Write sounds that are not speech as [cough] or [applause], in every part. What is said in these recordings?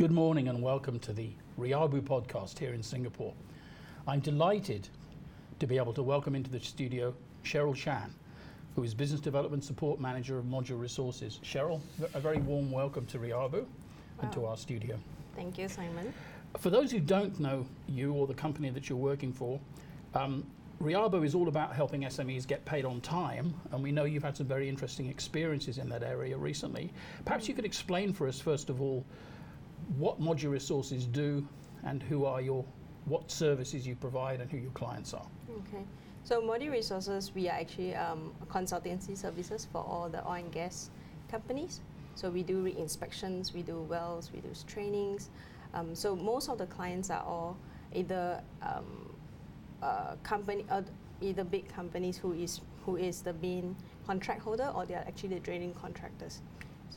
Good morning and welcome to the Riabu podcast here in Singapore. I'm delighted to be able to welcome into the studio Cheryl Chan, who is Business Development Support Manager of Modular Resources. Cheryl, a very warm welcome to Riabu and to our studio. Thank you, Simon. For those who don't know you or the company that you're working for, um, Riabu is all about helping SMEs get paid on time, and we know you've had some very interesting experiences in that area recently. Perhaps you could explain for us, first of all, what Modular Resources do and who are your, what services you provide and who your clients are. Okay. So Modular Resources, we are actually um, consultancy services for all the oil and gas companies. So we do re-inspections, we do wells, we do trainings. Um, so most of the clients are all either um, uh, company, uh, either big companies who is who is the main contract holder, or they are actually the drilling contractors.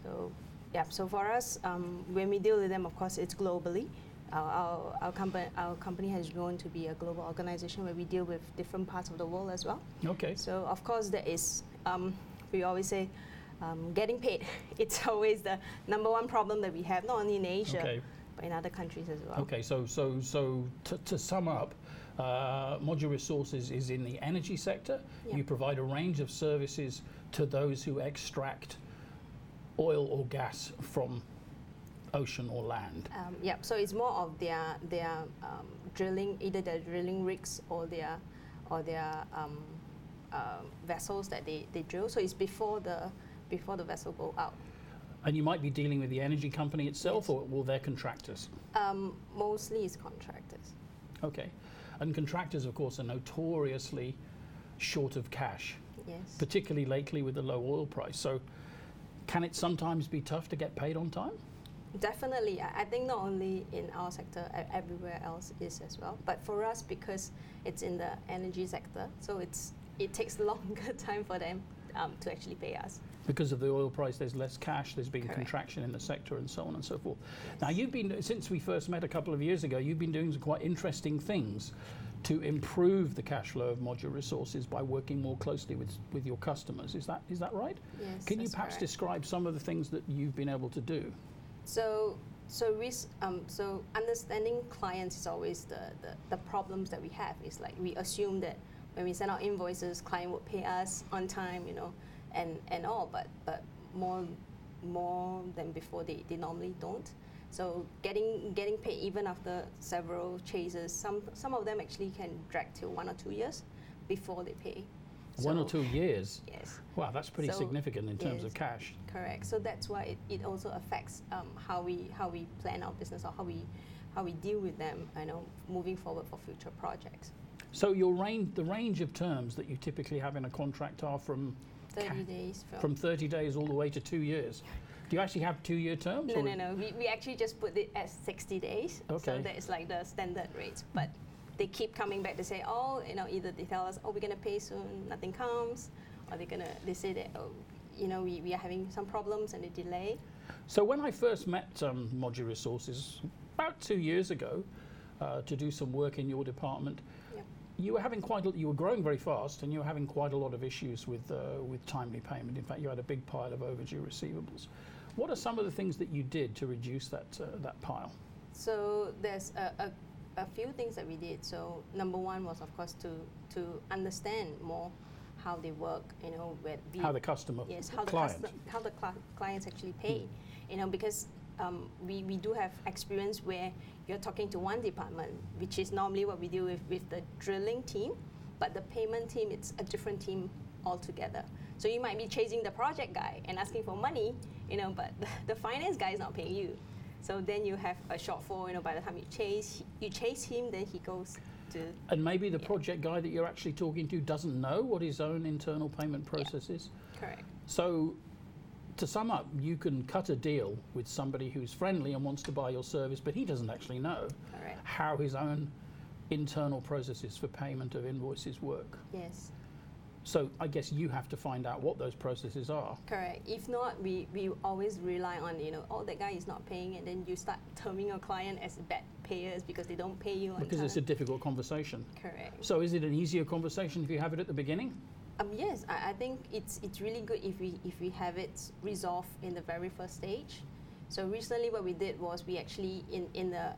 So yeah, so for us, um, when we deal with them, of course, it's globally. Our, our, our, company, our company has grown to be a global organization where we deal with different parts of the world as well. Okay. So, of course, there is, um, we always say, um, getting paid. [laughs] It's always the number one problem that we have, not only in Asia, okay. but in other countries as well. Okay, so, so, so to, to sum up, uh, Modular Resources is in the energy sector. Yep. You provide a range of services to those who extract oil or gas from ocean or land? Um, yeah, so it's more of their their um, drilling, either their drilling rigs or their or their um, uh, vessels that they, they drill. So it's before the before the vessel go out. And you might be dealing with the energy company itself, yes. or will their contractors? Um, mostly it's contractors. Okay, and contractors, of course, are notoriously short of cash. Yes. Particularly lately with the low oil price. So can it sometimes be tough to get paid on time? Definitely. I think not only in our sector, everywhere else is as well. But for us, because it's in the energy sector, so it's it takes [laughs] longer time for them um, to actually pay us. Because of the oil price, there's less cash, there's been Correct. contraction in the sector, and so on and so forth. Yes. Now, you've been, since we first met a couple of years ago, you've been doing some quite interesting things to improve the cash flow of modular resources by working more closely with, with your customers. Is that, is that right? Yes. Can you perhaps correct. describe some of the things that you've been able to do? So, so, we, um, so understanding clients is always the, the, the problems that we have. It's like we assume that when we send out invoices, client would pay us on time, you know, and, and all, but, but more, more than before, they, they normally don't. So getting getting paid even after several chases, some some of them actually can drag till one or two years before they pay. One or two years. Yes. Wow, that's pretty so significant in terms yes, of cash. Correct. So that's why it, it also affects um, how we how we plan our business or how we how we deal with them. You know, moving forward for future projects. So your range, the range of terms that you typically have in a contract are from 30 days. From, from 30 days all the way to two years. Do you actually have two-year terms? No, no, no. We, we actually just put it as 60 days. Okay. So that is like the standard rates. But they keep coming back to say, oh, you know, either they tell us, oh, we're going to pay soon, nothing comes, or they're going to, they say that, oh, you know, we, we are having some problems and a delay. So when I first met um, Modular Resources about two years ago uh, to do some work in your department, you were having quite a, you were growing very fast and you were having quite a lot of issues with uh, with timely payment. In fact, you had a big pile of overdue receivables. What are some of the things that you did to reduce that uh, that pile? So there's a, a, a, few things that we did. So number one was of course to to understand more how they work. You know, where how the customer yes how client. the how the cl- clients actually pay. Mm. You know because um, we, we do have experience where you're talking to one department, which is normally what we deal with with the drilling team, but the payment team, it's a different team altogether. So you might be chasing the project guy and asking for money, you know, but [laughs] the, finance guy is not paying you. So then you have a shortfall, you know, by the time you chase, you chase him, then he goes to. And maybe the yeah. project guy that you're actually talking to doesn't know what his own internal payment process yeah. is. Correct. So to sum up, you can cut a deal with somebody who's friendly and wants to buy your service, but he doesn't actually know how his own internal processes for payment of invoices work. Yes. So I guess you have to find out what those processes are. Correct. If not, we, we always rely on, you know, oh, that guy is not paying, and then you start terming your client as bad payers because they don't pay you on Because time. it's a difficult conversation. Correct. So is it an easier conversation if you have it at the beginning? Um, yes, I, I think it's it's really good if we if we have it resolved in the very first stage, So recently, what we did was we actually in in the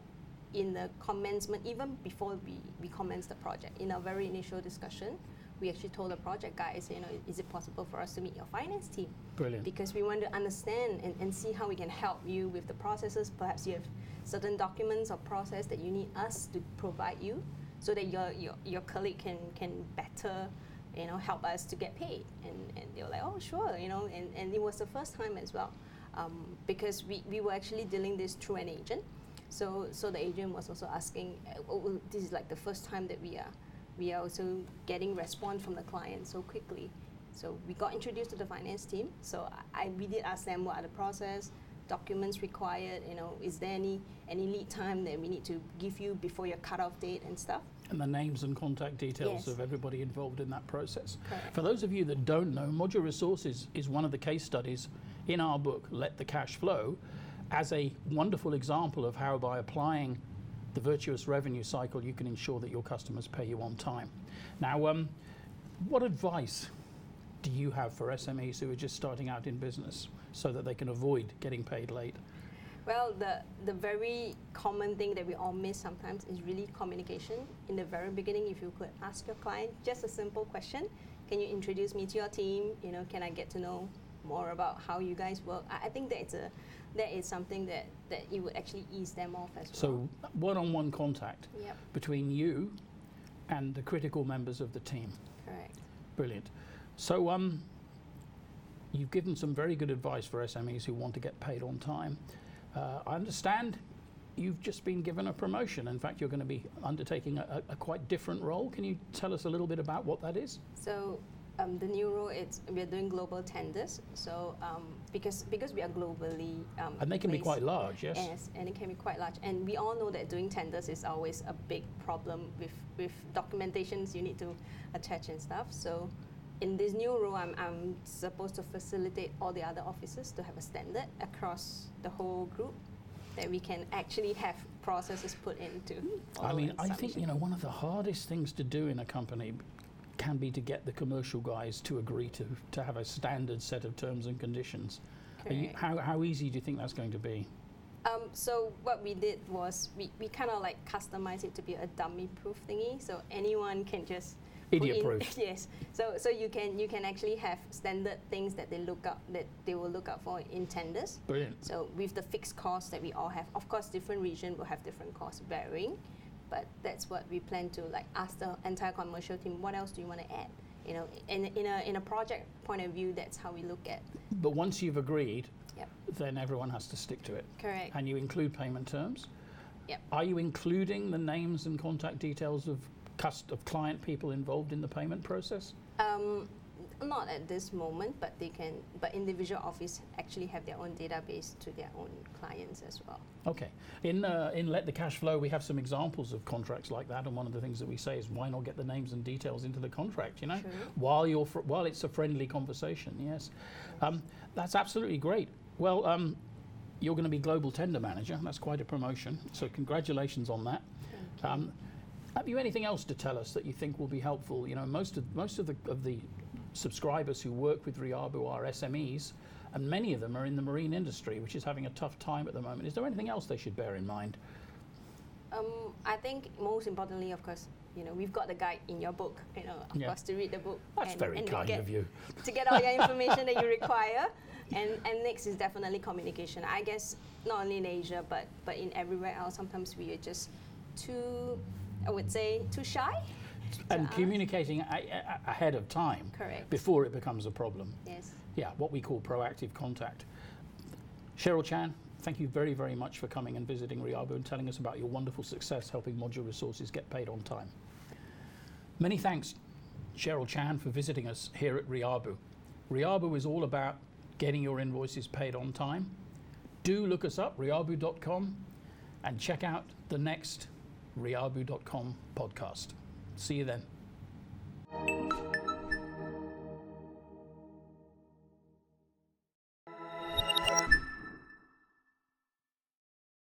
in the commencement, even before we, we commenced the project, in our very initial discussion, we actually told the project guys, you know, is it possible for us to meet your finance team? Brilliant. Because we want to understand and, and see how we can help you with the processes. Perhaps you have certain documents or process that you need us to provide you so that your, your, your colleague can, can better you know, help us to get paid. And, and they were like, oh, sure, you know, and, and it was the first time as well. Um, because we, we were actually dealing this through an agent. So, so the agent was also asking, oh, this is like the first time that we are we are also getting response from the client so quickly. So we got introduced to the finance team. So I, I we did ask them what are the process, documents required. You know, is there any any lead time that we need to give you before your cutoff date and stuff? And the names and contact details Yes. of everybody involved in that process. Correct. For those of you that don't know, Modular Resources is one of the case studies in our book, Let the Cash Flow, as a wonderful example of how by applying the virtuous revenue cycle, you can ensure that your customers pay you on time. Now, um, what advice do you have for SMEs who are just starting out in business so that they can avoid getting paid late? Well, the the very common thing that we all miss sometimes is really communication. In the very beginning, if you could ask your client just a simple question, can you introduce me to your team? You know, can I get to know more about how you guys work? I, I think that it's a that is something that that it would actually ease them off as well. So, one-on-one contact Yep, between you and the critical members of the team. correct. Brilliant. So, um, you've given some very good advice for SMEs who want to get paid on time. Uh, I understand you've just been given a promotion. In fact, you're going to be undertaking a, a, a quite different role. Can you tell us a little bit about what that is? So um, the new role is we are doing global tenders. So um, because because we are globally um, And they can be quite large, yes? Yes, and it can be quite large. And we all know that doing tenders is always a big problem with, with documentations you need to attach and stuff. So in this new role, I'm, I'm supposed to facilitate all the other offices to have a standard across the whole group that we can actually have processes put into. I mean, I think, you know, one of the hardest things to do in a company can be to get the commercial guys to agree to, to have a standard set of terms and conditions. You, how, how easy do you think that's going to be? Um, so what we did was we, we kind of like customize it to be a dummy proof thingy, so anyone can just Idiot proof. [laughs] yes. So so you can you can actually have standard things that they look up that they will look up for in tenders. Brilliant. So with the fixed costs that we all have, of course, different region will have different costs varying, but that's what we plan to like ask the entire commercial team. What else do you want to add? You know, in, in a in a project point of view, that's how we look at. But once you've agreed, Yep. then everyone has to stick to it. Correct. And you include payment terms. Yep. Are you including the names and contact details of cust- of client people involved in the payment process? Um, not at this moment, but they can. But individual office actually have their own database to their own clients as well. Okay. In uh, in Let the Cash Flow, we have some examples of contracts like that, and one of the things that we say is why not get the names and details into the contract? You know, True. while you're fr- while it's a friendly conversation. Yes, um, that's absolutely great. Well, um, you're going to be global tender manager. That's quite a promotion. So congratulations on that. Um, have you anything else to tell us that you think will be helpful? You know, most of most of the of the subscribers who work with Riabu are SMEs, and many of them are in the marine industry, which is having a tough time at the moment. Is there anything else they should bear in mind? Um, I think most importantly, of course, you know, we've got the guide in your book. You know, of Yeah. course, to read the book. That's and, very and kind get, of you. to get all your [laughs] information that you require. And, and next is definitely communication. I guess not only in Asia, but, but in everywhere else, sometimes we are just too, I would say, too shy. And communicating a- a- ahead of time Correct. before it becomes a problem. Yes. Yeah, what we call proactive contact. Cheryl Chan, thank you very, very much for coming and visiting Riabu and telling us about your wonderful success helping modular resources get paid on time. Many thanks, Cheryl Chan, for visiting us here at Riabu. Riabu is all about getting your invoices paid on time. Do look us up, riabu.com, and check out the next riabu.com podcast. See you then.